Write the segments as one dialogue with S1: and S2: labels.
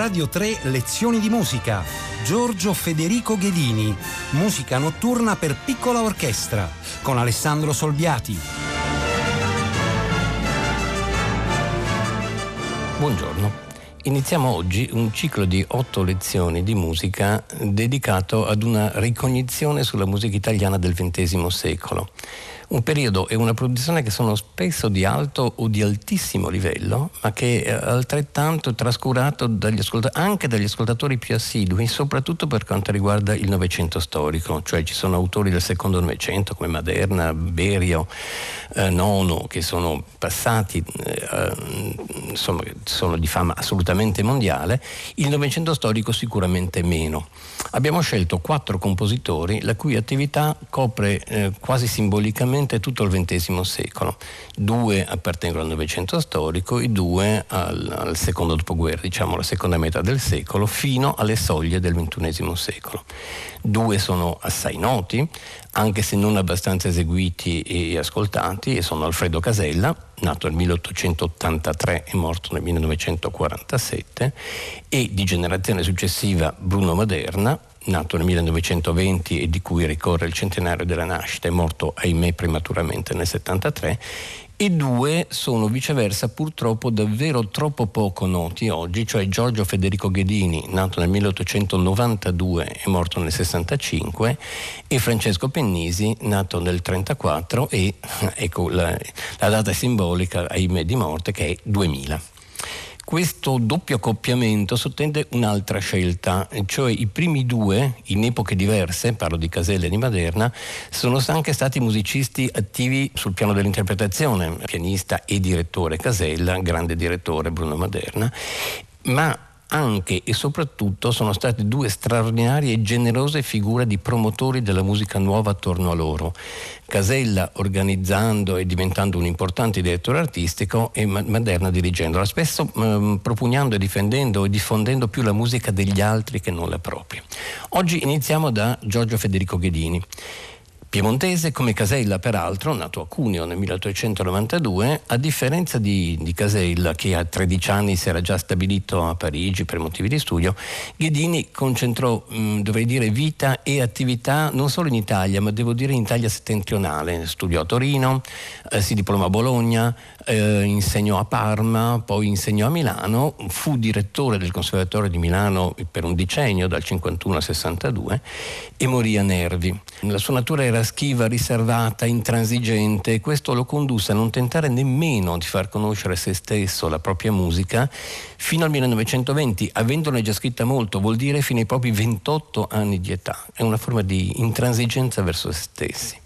S1: Radio 3 Lezioni di musica. Giorgio Federico Ghedini. Musica notturna per piccola orchestra con Alessandro Solbiati.
S2: Buongiorno. Iniziamo oggi un ciclo di otto lezioni di musica dedicato ad una ricognizione sulla musica italiana del XX secolo un periodo e una produzione che sono spesso di alto o di altissimo livello, ma che è altrettanto trascurato dagli anche dagli ascoltatori più assidui, soprattutto per quanto riguarda il Novecento storico, cioè ci sono autori del secondo Novecento come Maderna, Berio, eh, Nono, che sono passati, eh, insomma, sono di fama assolutamente mondiale, il Novecento storico sicuramente meno. Abbiamo scelto quattro compositori la cui attività copre eh, quasi simbolicamente tutto il XX secolo. Due appartengono al Novecento storico, i due al, al secondo dopoguerra, diciamo la seconda metà del secolo, fino alle soglie del XXI secolo. Due sono assai noti, anche se non abbastanza eseguiti e ascoltati, e sono Alfredo Casella, nato nel 1883 e morto nel 1947, e di generazione successiva Bruno Maderna, nato nel 1920 e di cui ricorre il centenario della nascita, è morto ahimè prematuramente nel 1973, e due sono viceversa purtroppo davvero troppo poco noti oggi, cioè Giorgio Federico Ghedini, nato nel 1892 e morto nel 65, e Francesco Pennisi, nato nel 1934 e ecco la, la data simbolica ahimè di morte che è 2000 questo doppio accoppiamento sottende un'altra scelta, cioè i primi due, in epoche diverse, parlo di Casella e di Maderna, sono anche stati musicisti attivi sul piano dell'interpretazione, pianista e direttore Casella, grande direttore Bruno Maderna, ma anche e soprattutto sono state due straordinarie e generose figure di promotori della musica nuova attorno a loro. Casella organizzando e diventando un importante direttore artistico e Maderna dirigendola, spesso eh, propugnando e difendendo e diffondendo più la musica degli altri che non la propria. Oggi iniziamo da Giorgio Federico Ghedini. Piemontese come Casella, peraltro, nato a Cuneo nel 1892, a differenza di, di, Casella, che a 13 anni si era già stabilito a Parigi per motivi di studio, Ghedini concentrò, mh, dovrei dire, vita e attività non solo in Italia, ma devo dire in Italia settentrionale. Studiò a Torino, eh, si diplomò a Bologna, eh, insegnò a Parma, poi insegnò a Milano, fu direttore del Conservatorio di Milano per un decennio, dal 51 al 62, e morì a Nervi. La sua natura era schiva, riservata, intransigente e questo lo condusse a non tentare nemmeno di far conoscere se stesso, la propria musica, fino al 1920, avendone già scritta molto, vuol dire fino ai propri 28 anni di età. È una forma di intransigenza verso se stessi.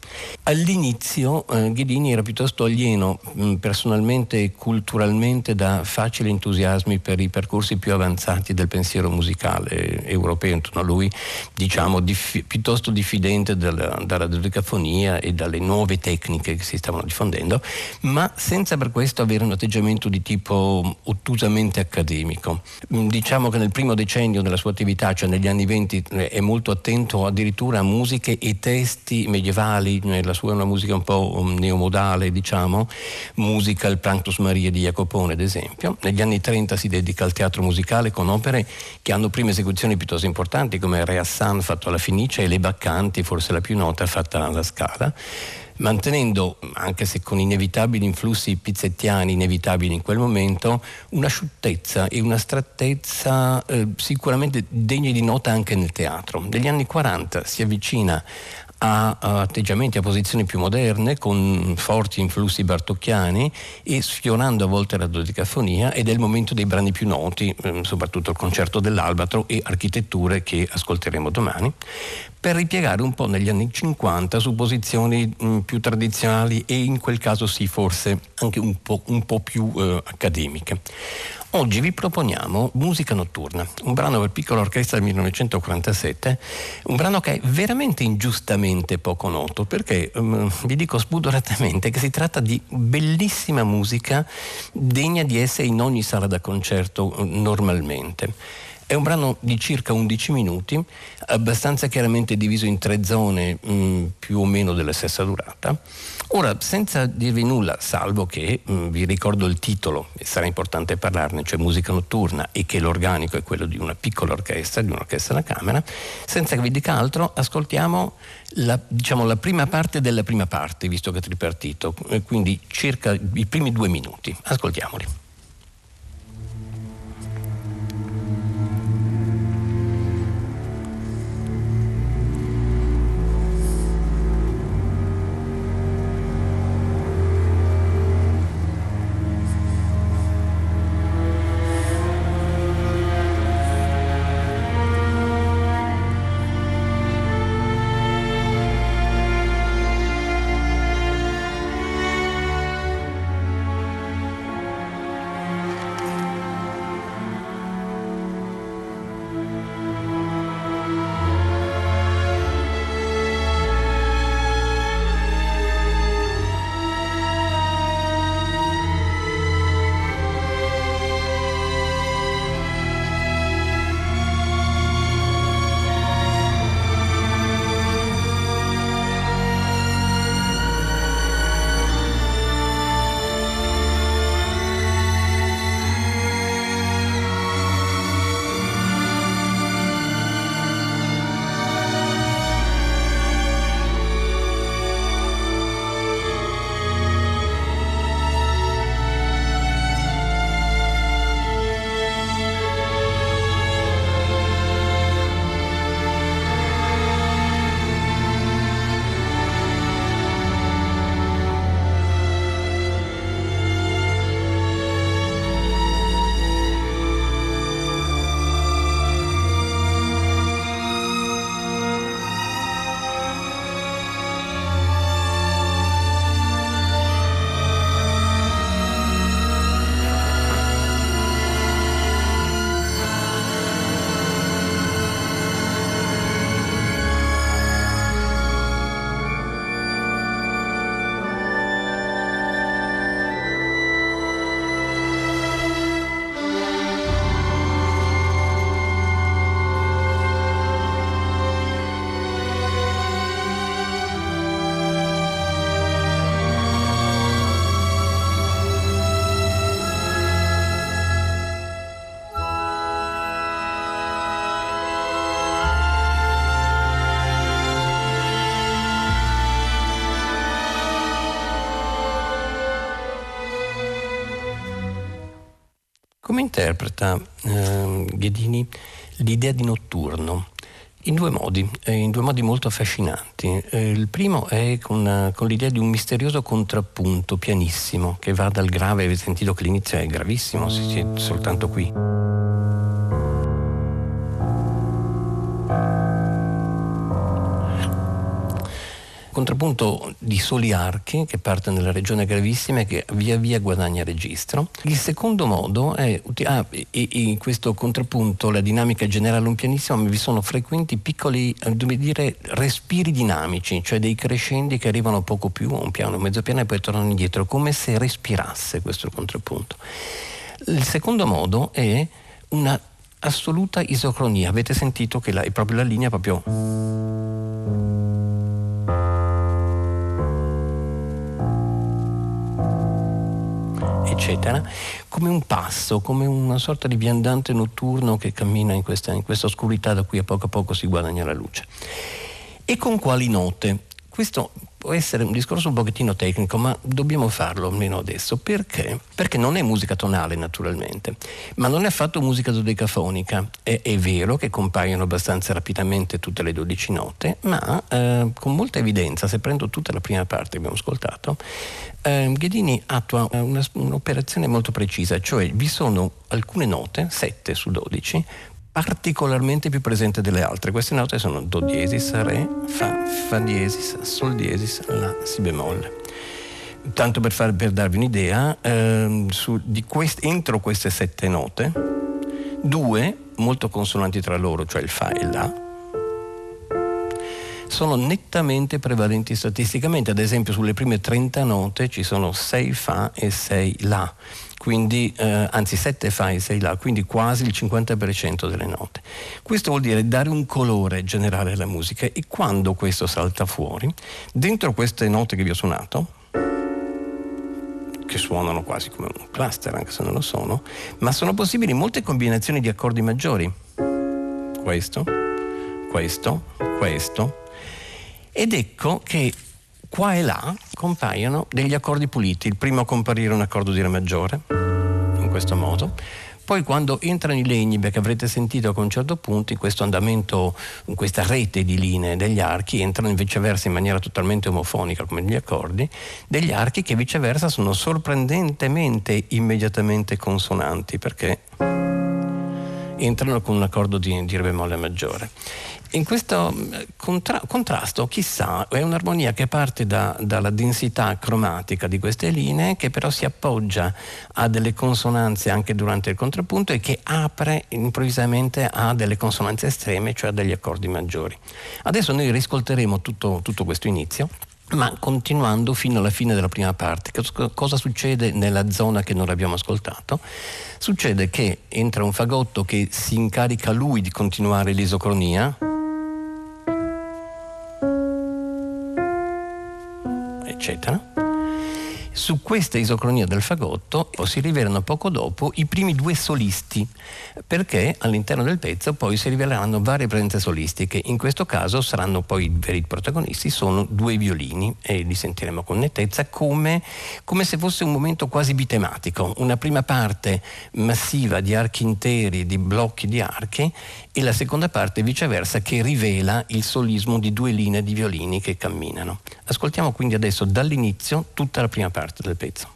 S2: All'inizio eh, Ghedini era piuttosto alieno mh, mm, personalmente e culturalmente da facili entusiasmi per i percorsi più avanzati del pensiero musicale europeo intorno a lui, diciamo dif- piuttosto diffidente dalla, dalla dodecafonia e dalle nuove tecniche che si stavano diffondendo, ma senza per questo avere un atteggiamento di tipo ottusamente accademico. Mh, mm, diciamo che nel primo decennio della sua attività, cioè negli anni venti, eh, è molto attento addirittura a musiche e testi medievali la sua è una musica un po' um, neomodale, diciamo, musica il Planctus Maria di Jacopone, ad esempio. Negli anni 30 si dedica al teatro musicale con opere che hanno prime esecuzioni piuttosto importanti, come Re Hassan fatto alla Fenice e Le Baccanti, forse la più nota, fatta alla Scala mantenendo, anche se con inevitabili influssi pizzettiani inevitabili in quel momento, un'asciuttezza e un'astrattezza eh, sicuramente degne di nota anche nel teatro. Negli anni 40 si avvicina a, atteggiamenti, a posizioni più moderne, con forti influssi bartocchiani e sfiorando a volte la dodicafonia ed è il momento dei brani più noti, ehm, soprattutto il concerto dell'Albatro e architetture che ascolteremo domani, per ripiegare un po' negli anni 50 su posizioni mh, più tradizionali e in quel caso sì forse anche un po', un po più eh, accademiche. Oggi vi proponiamo Musica notturna, un brano per piccola orchestra del 1947, un brano che è veramente ingiustamente poco noto perché um, vi dico spudoratamente che si tratta di bellissima musica degna di essere in ogni sala da concerto uh, normalmente. È un brano di circa 11 minuti, abbastanza chiaramente diviso in tre zone mh, mm, più o meno della stessa durata. Ora, senza dirvi nulla, salvo che mh, mm, vi ricordo il titolo, e sarà importante parlarne, cioè musica notturna e che l'organico è quello di una piccola orchestra, di un'orchestra da camera, senza che vi dica altro, ascoltiamo la, diciamo, la prima parte della prima parte, visto che è tripartito, quindi circa i primi due minuti. Ascoltiamoli. Interpreta eh, Ghedini l'idea di notturno? In due modi, eh, in due modi molto affascinanti. Eh, il primo è con, con, l'idea di un misterioso contrappunto pianissimo che va dal grave, avete sentito che l'inizio è gravissimo, si siete soltanto qui. Contrappunto di soli archi che parte nella regione gravissima e che via via guadagna registro. Il secondo modo è, ah, in questo contrappunto la dinamica generale un pianissimo, vi sono frequenti piccoli, eh, come dire, respiri dinamici, cioè dei crescendi che arrivano poco più un piano, mezzo piano e poi tornano indietro, come se respirasse questo contrappunto. Il secondo modo è una assoluta isocronia. Avete sentito che la, è proprio la linea proprio eccetera, come un passo, come una sorta di viandante notturno che cammina in questa, in questa oscurità da cui a poco a poco si guadagna la luce. E con quali note? Questo può essere un discorso un pochettino tecnico, ma dobbiamo farlo almeno adesso. Perché? Perché non è musica tonale naturalmente, ma non è affatto musica dodecafonica. È, è vero che compaiono abbastanza rapidamente tutte le 12 note, ma eh, con molta evidenza, se prendo tutta la prima parte che abbiamo ascoltato, eh, Ghedini attua una, un'operazione molto precisa, cioè vi sono alcune note, 7 su 12, particolarmente più presente delle altre. Queste note sono Do diesis, Re, Fa, Fa diesis, Sol diesis, La, Si bemolle. Tanto per, far, per darvi un'idea, ehm, quest, entro queste sette note, due molto consonanti tra loro, cioè il Fa e La, sono nettamente prevalenti statisticamente, ad esempio sulle prime 30 note ci sono 6 Fa e 6 La quindi, eh, anzi 7 fa e 6 là, quindi quasi il 50% delle note. Questo vuol dire dare un colore generale alla musica e quando questo salta fuori, dentro queste note che vi ho suonato, che suonano quasi come un cluster, anche se non lo sono, ma sono possibili molte combinazioni di accordi maggiori. Questo, questo, questo. Ed ecco che qua e là compaiono degli accordi puliti. Il primo a comparire è un accordo di Re maggiore, in questo modo. Poi quando entrano i legni, perché avrete sentito a un certo punto questo andamento, questa rete di linee degli archi, entrano viceversa in maniera totalmente omofonica come gli accordi, degli archi che viceversa sono sorprendentemente immediatamente consonanti perché entrano con un accordo di, di Re bemolle maggiore. In questo eh, contra- contrasto, chissà, è un'armonia che parte da, dalla densità cromatica di queste linee, che però si appoggia a delle consonanze anche durante il contrappunto e che apre improvvisamente a delle consonanze estreme, cioè a degli accordi maggiori. Adesso noi riscolteremo tutto, tutto questo inizio ma continuando fino alla fine della prima parte. Cosa succede nella zona che non abbiamo ascoltato? Succede che entra un fagotto che si incarica lui di continuare l'isocronia eccetera. Su questa isocronia del fagotto si rivelano poco dopo i primi due solisti, perché all'interno del pezzo poi si riveleranno varie presenze solistiche. In questo caso saranno poi i veri protagonisti, sono due violini e li sentiremo con nettezza come, come se fosse un momento quasi bitematico, una prima parte massiva di archi interi, di blocchi di archi e la seconda parte viceversa che rivela il solismo di due linee di violini che camminano. Ascoltiamo quindi adesso dall'inizio tutta la prima parte Schachtelpizza.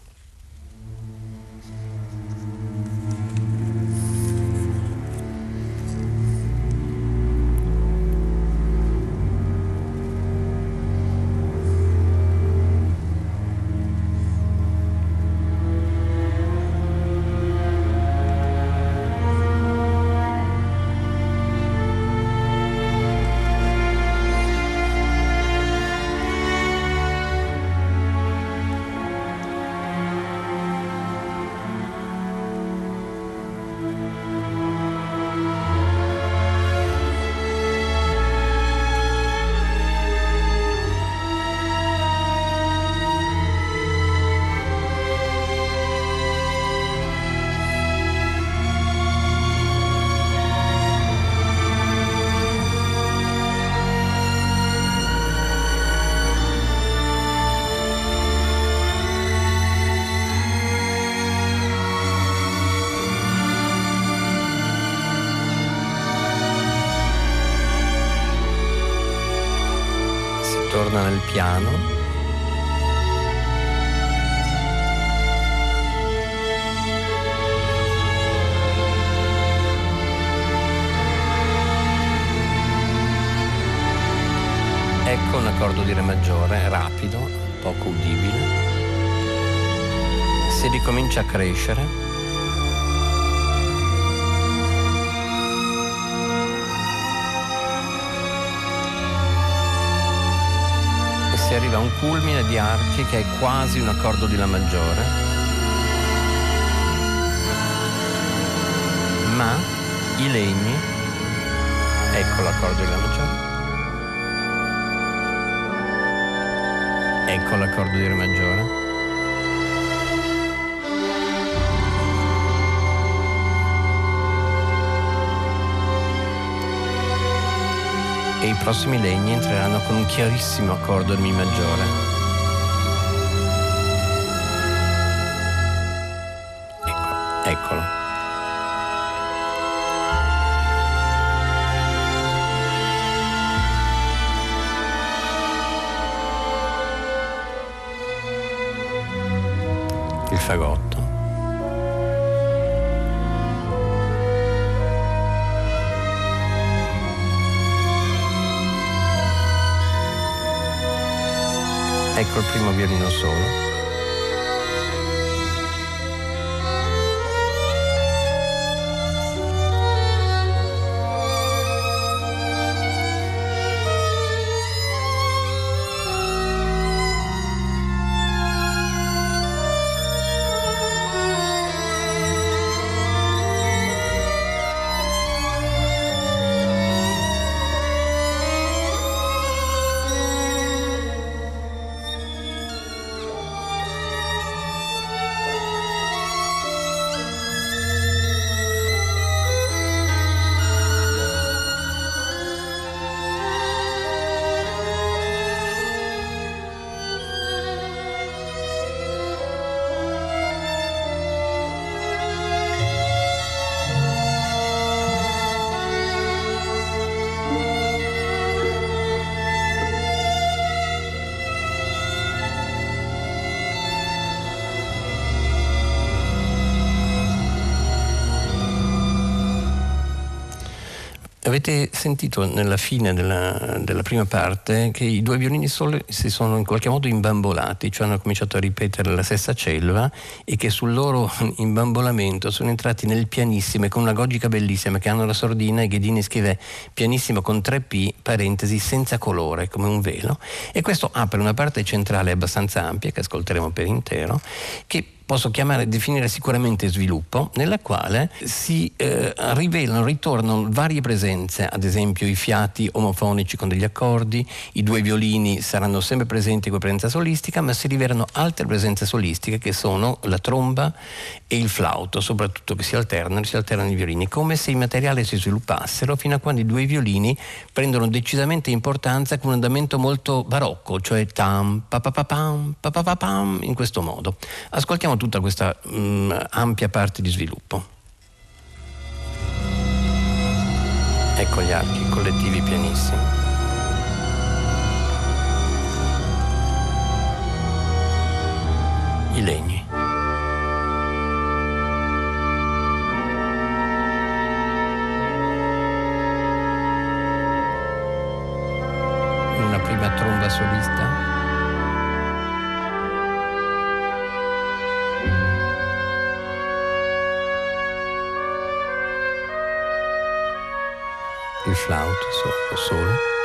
S2: Del pezzo. piano. Ecco un accordo di Re maggiore, rapido, poco udibile. Si ricomincia a crescere. Arriva a un culmine di archi che è quasi un accordo di La maggiore, ma i legni, ecco l'accordo di La maggiore, ecco l'accordo di Re maggiore. E i prossimi legni entreranno con un chiarissimo accordo in Mi maggiore. Ecco, eccolo. Il fagotto. Ecco il primo violino solo. Avete sentito nella fine della, della, prima parte che i due violini soli si sono in qualche modo imbambolati, cioè hanno cominciato a ripetere la stessa celva e che sul loro imbambolamento sono entrati nel pianissimo e con una logica bellissima che hanno la sordina e Ghedini scrive pianissimo con 3P, parentesi, senza colore, come un velo. E questo apre una parte centrale abbastanza ampia, che ascolteremo per intero, che posso chiamare, definire sicuramente sviluppo, nella quale si eh, rivelano, ritornano varie presenze, ad esempio i fiati omofonici con degli accordi, i due violini saranno sempre presenti con presenza solistica, ma si rivelano altre presenze solistiche che sono la tromba e il flauto, soprattutto che si alternano, si alternano i violini, come se i materiali si sviluppassero fino a quando i due violini prendono decisamente importanza con un andamento molto barocco, cioè tam, pa pa pa pam, pa pa pa pam, in questo modo. Ascoltiamo tutta questa mh, mm, ampia parte di sviluppo. Ecco gli archi collettivi pianissimi. I legni. Flauto solo.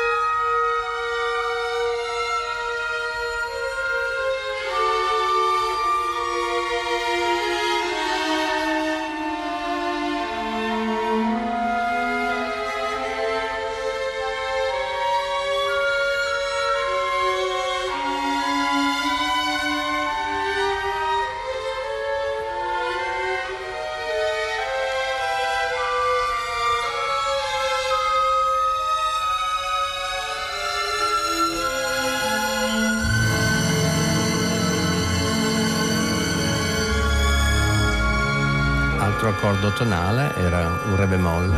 S2: Accordo tonale era un re bemolle.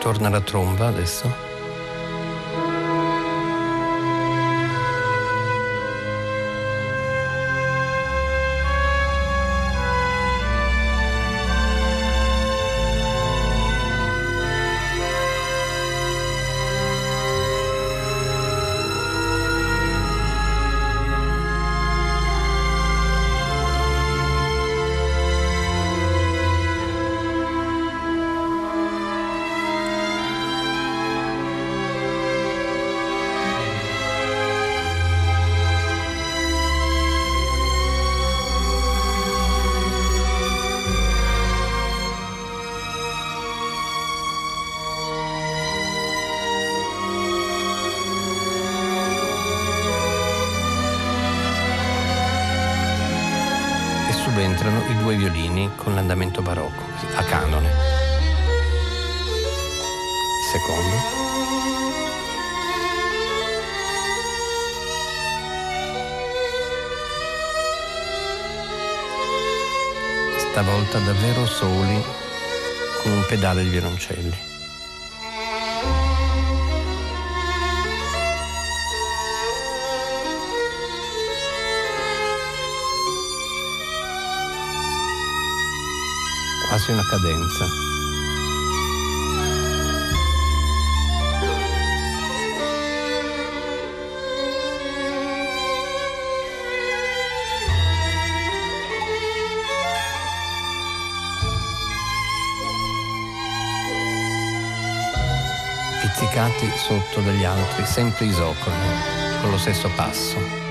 S2: Torna la tromba adesso. Con l'andamento barocco, a canone. Secondo. Stavolta davvero soli con un pedale di violoncelli. Quasi una cadenza. pizzicati sotto dagli altri, sempre isocroni, con lo stesso passo.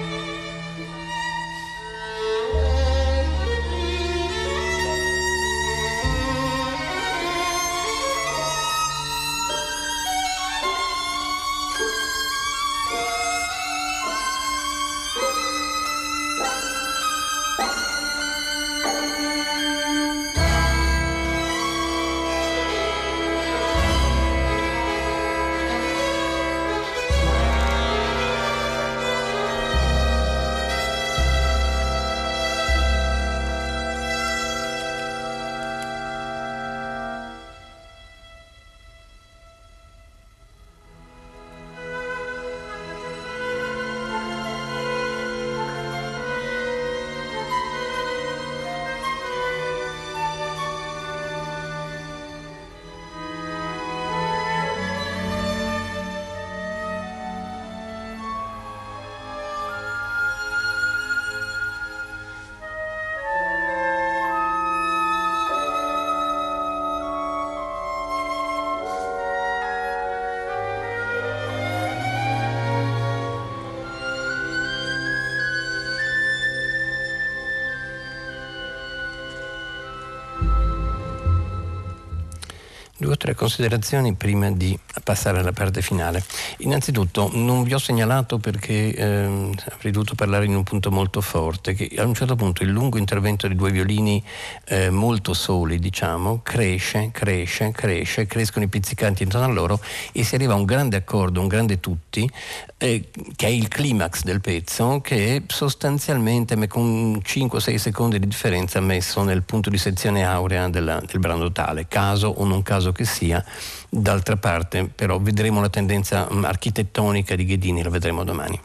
S2: Due o tre considerazioni prima di passare alla parte finale. Innanzitutto non vi ho segnalato perché ehm, avrei dovuto parlare in un punto molto forte, che a un certo punto il lungo intervento di due violini eh, molto soli, diciamo, cresce, cresce, cresce, crescono i pizzicanti intorno a loro e si arriva a un grande accordo, un grande tutti, eh, che è il climax del pezzo, che sostanzialmente con 5-6 secondi di differenza messo nel punto di sezione aurea della, del brano tale, caso o non caso che sia. D'altra parte però vedremo la tendenza mm, architettonica di Ghedini, la vedremo domani.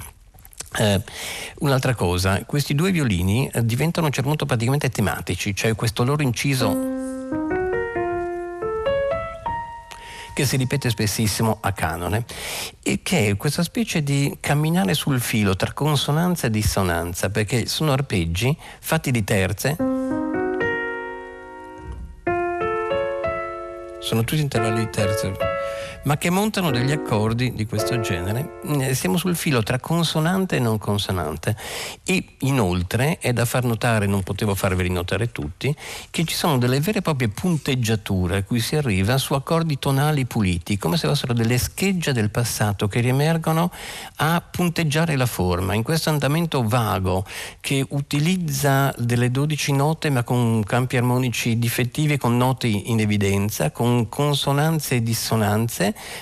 S2: Eh, un'altra cosa, questi due violini eh, diventano a un certo punto praticamente tematici, cioè questo loro inciso che si ripete spessissimo a canone e che è questa specie di camminare sul filo tra consonanza e dissonanza, perché sono arpeggi fatti di terze. Sono tutti intervalli di terze ma che montano degli accordi di questo genere. Eh, siamo sul filo tra consonante e non consonante e inoltre è da far notare, non potevo farveli notare tutti, che ci sono delle vere e proprie punteggiature a cui si arriva su accordi tonali puliti, come se fossero delle schegge del passato che riemergono a punteggiare la forma. In questo andamento vago che utilizza delle 12 note ma con campi armonici difettivi, con note in evidenza, con consonanze e dissonanze,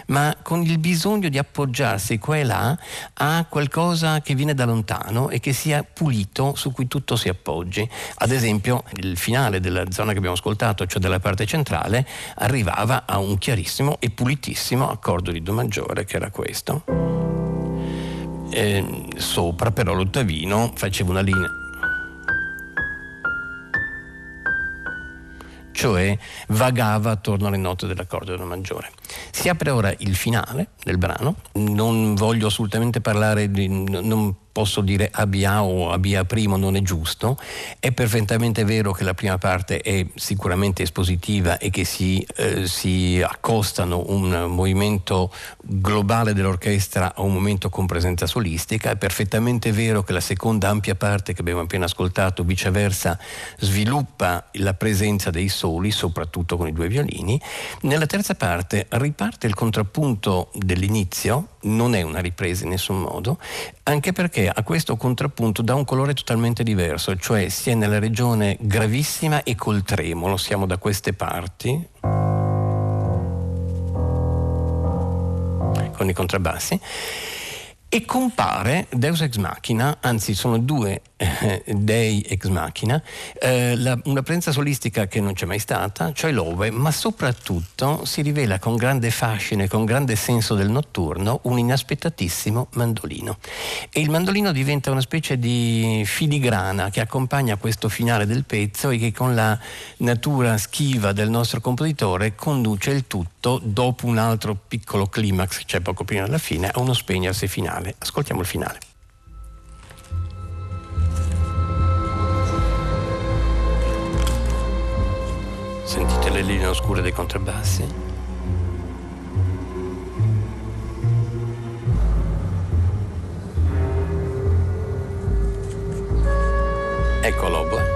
S2: ma con il bisogno di appoggiarsi qua e là a qualcosa che viene da lontano e che sia pulito, su cui tutto si appoggi. Ad esempio, il finale della zona che abbiamo ascoltato, cioè della parte centrale, arrivava a un chiarissimo e pulitissimo accordo di Do maggiore, che era questo. E sopra però l'ottavino faceva una linea cioè vagava attorno alle note dell'accordo do maggiore. Si apre ora il finale del brano, non voglio assolutamente parlare di... Non, posso dire ABA o ABA primo non è giusto, è perfettamente vero che la prima parte è sicuramente espositiva e che si, eh, si accostano un movimento globale dell'orchestra a un momento con presenza solistica, è perfettamente vero che la seconda ampia parte che abbiamo appena ascoltato viceversa sviluppa la presenza dei soli, soprattutto con i due violini, nella terza parte riparte il contrappunto dell'inizio, non è una ripresa in nessun modo, anche perché a questo contrappunto dà un colore totalmente diverso, cioè si è nella regione gravissima e col tremolo, siamo da queste parti. con i contrabbassi e compare Deus Ex Machina, anzi sono due eh, dei Ex Machina, eh, la, una presenza solistica che non c'è mai stata, cioè l'Ove, ma soprattutto si rivela con grande fascino e con grande senso del notturno un inaspettatissimo mandolino. E il mandolino diventa una specie di filigrana che accompagna questo finale del pezzo e che con la natura schiva del nostro compositore conduce il tutto dopo un altro piccolo climax, cioè poco prima della fine, a uno spegnersi finale finale. Ascoltiamo il finale. Sentite le linee oscure dei contrabbassi? Ecco l'oboe.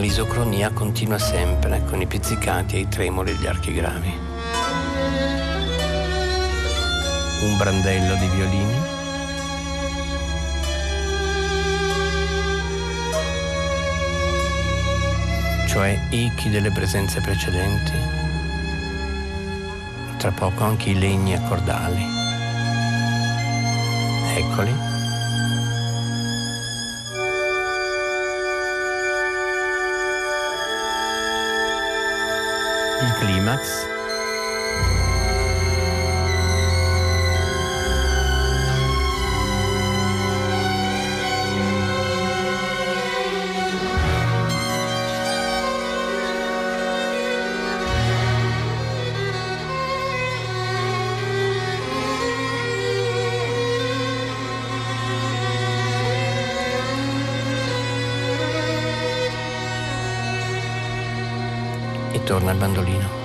S2: L'isocronia continua sempre con i pizzicati e i tremoli degli archi gravi. Un brandello di violini. Cioè echi delle presenze precedenti. Tra poco anche i legni accordali. Eccoli. Il e torna al bandolino.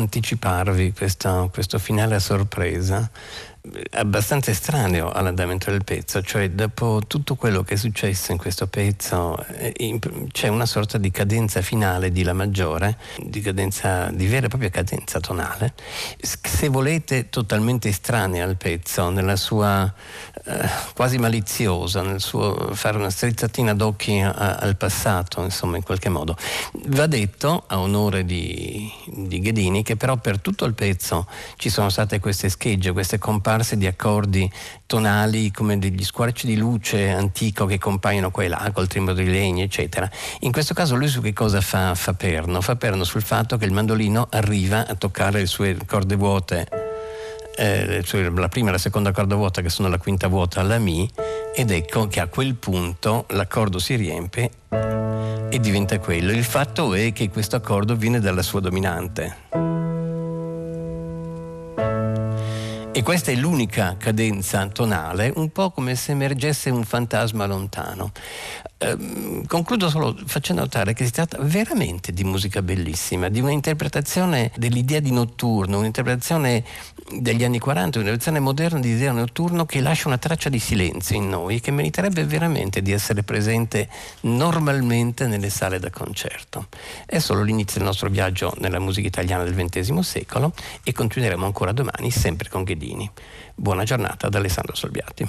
S2: Anticiparvi questo, questo finale sorpresa, abbastanza estraneo all'andamento del pezzo, cioè dopo tutto quello che è successo in questo pezzo eh, c'è una sorta di cadenza finale di La maggiore, di, cadenza, di vera e propria cadenza tonale, se volete totalmente estranea al pezzo, nella sua eh, quasi maliziosa, nel suo fare una strizzatina d'occhi a, al passato, insomma in qualche modo. Va detto, a onore di, di Ghedini, che però per tutto il pezzo ci sono state queste schegge, queste comparse di accordi tonali come degli squarci di luce antico che compaiono qua e là col timbro di legni, eccetera. In questo caso lui su che cosa fa, fa perno? Fa perno sul fatto che il mandolino arriva a toccare le sue corde vuote eh, cioè la prima e la seconda corda vuota che sono la quinta vuota alla Mi ed ecco che a quel punto l'accordo si riempie e diventa quello. Il fatto è che questo accordo viene dalla sua dominante. E questa è l'unica cadenza tonale, un po' come se emergesse un fantasma lontano. Ehm, concludo solo facendo notare che si tratta veramente di musica bellissima, di un'interpretazione dell'idea di notturno, un'interpretazione degli anni 40, un'interpretazione moderna di idea notturno che lascia una traccia di silenzio in noi e che meriterebbe veramente di essere presente normalmente nelle sale da concerto. È solo l'inizio del nostro viaggio nella musica italiana del XX secolo e continueremo ancora domani sempre con Ghedini. Buona giornata da Alessandro Solbiati.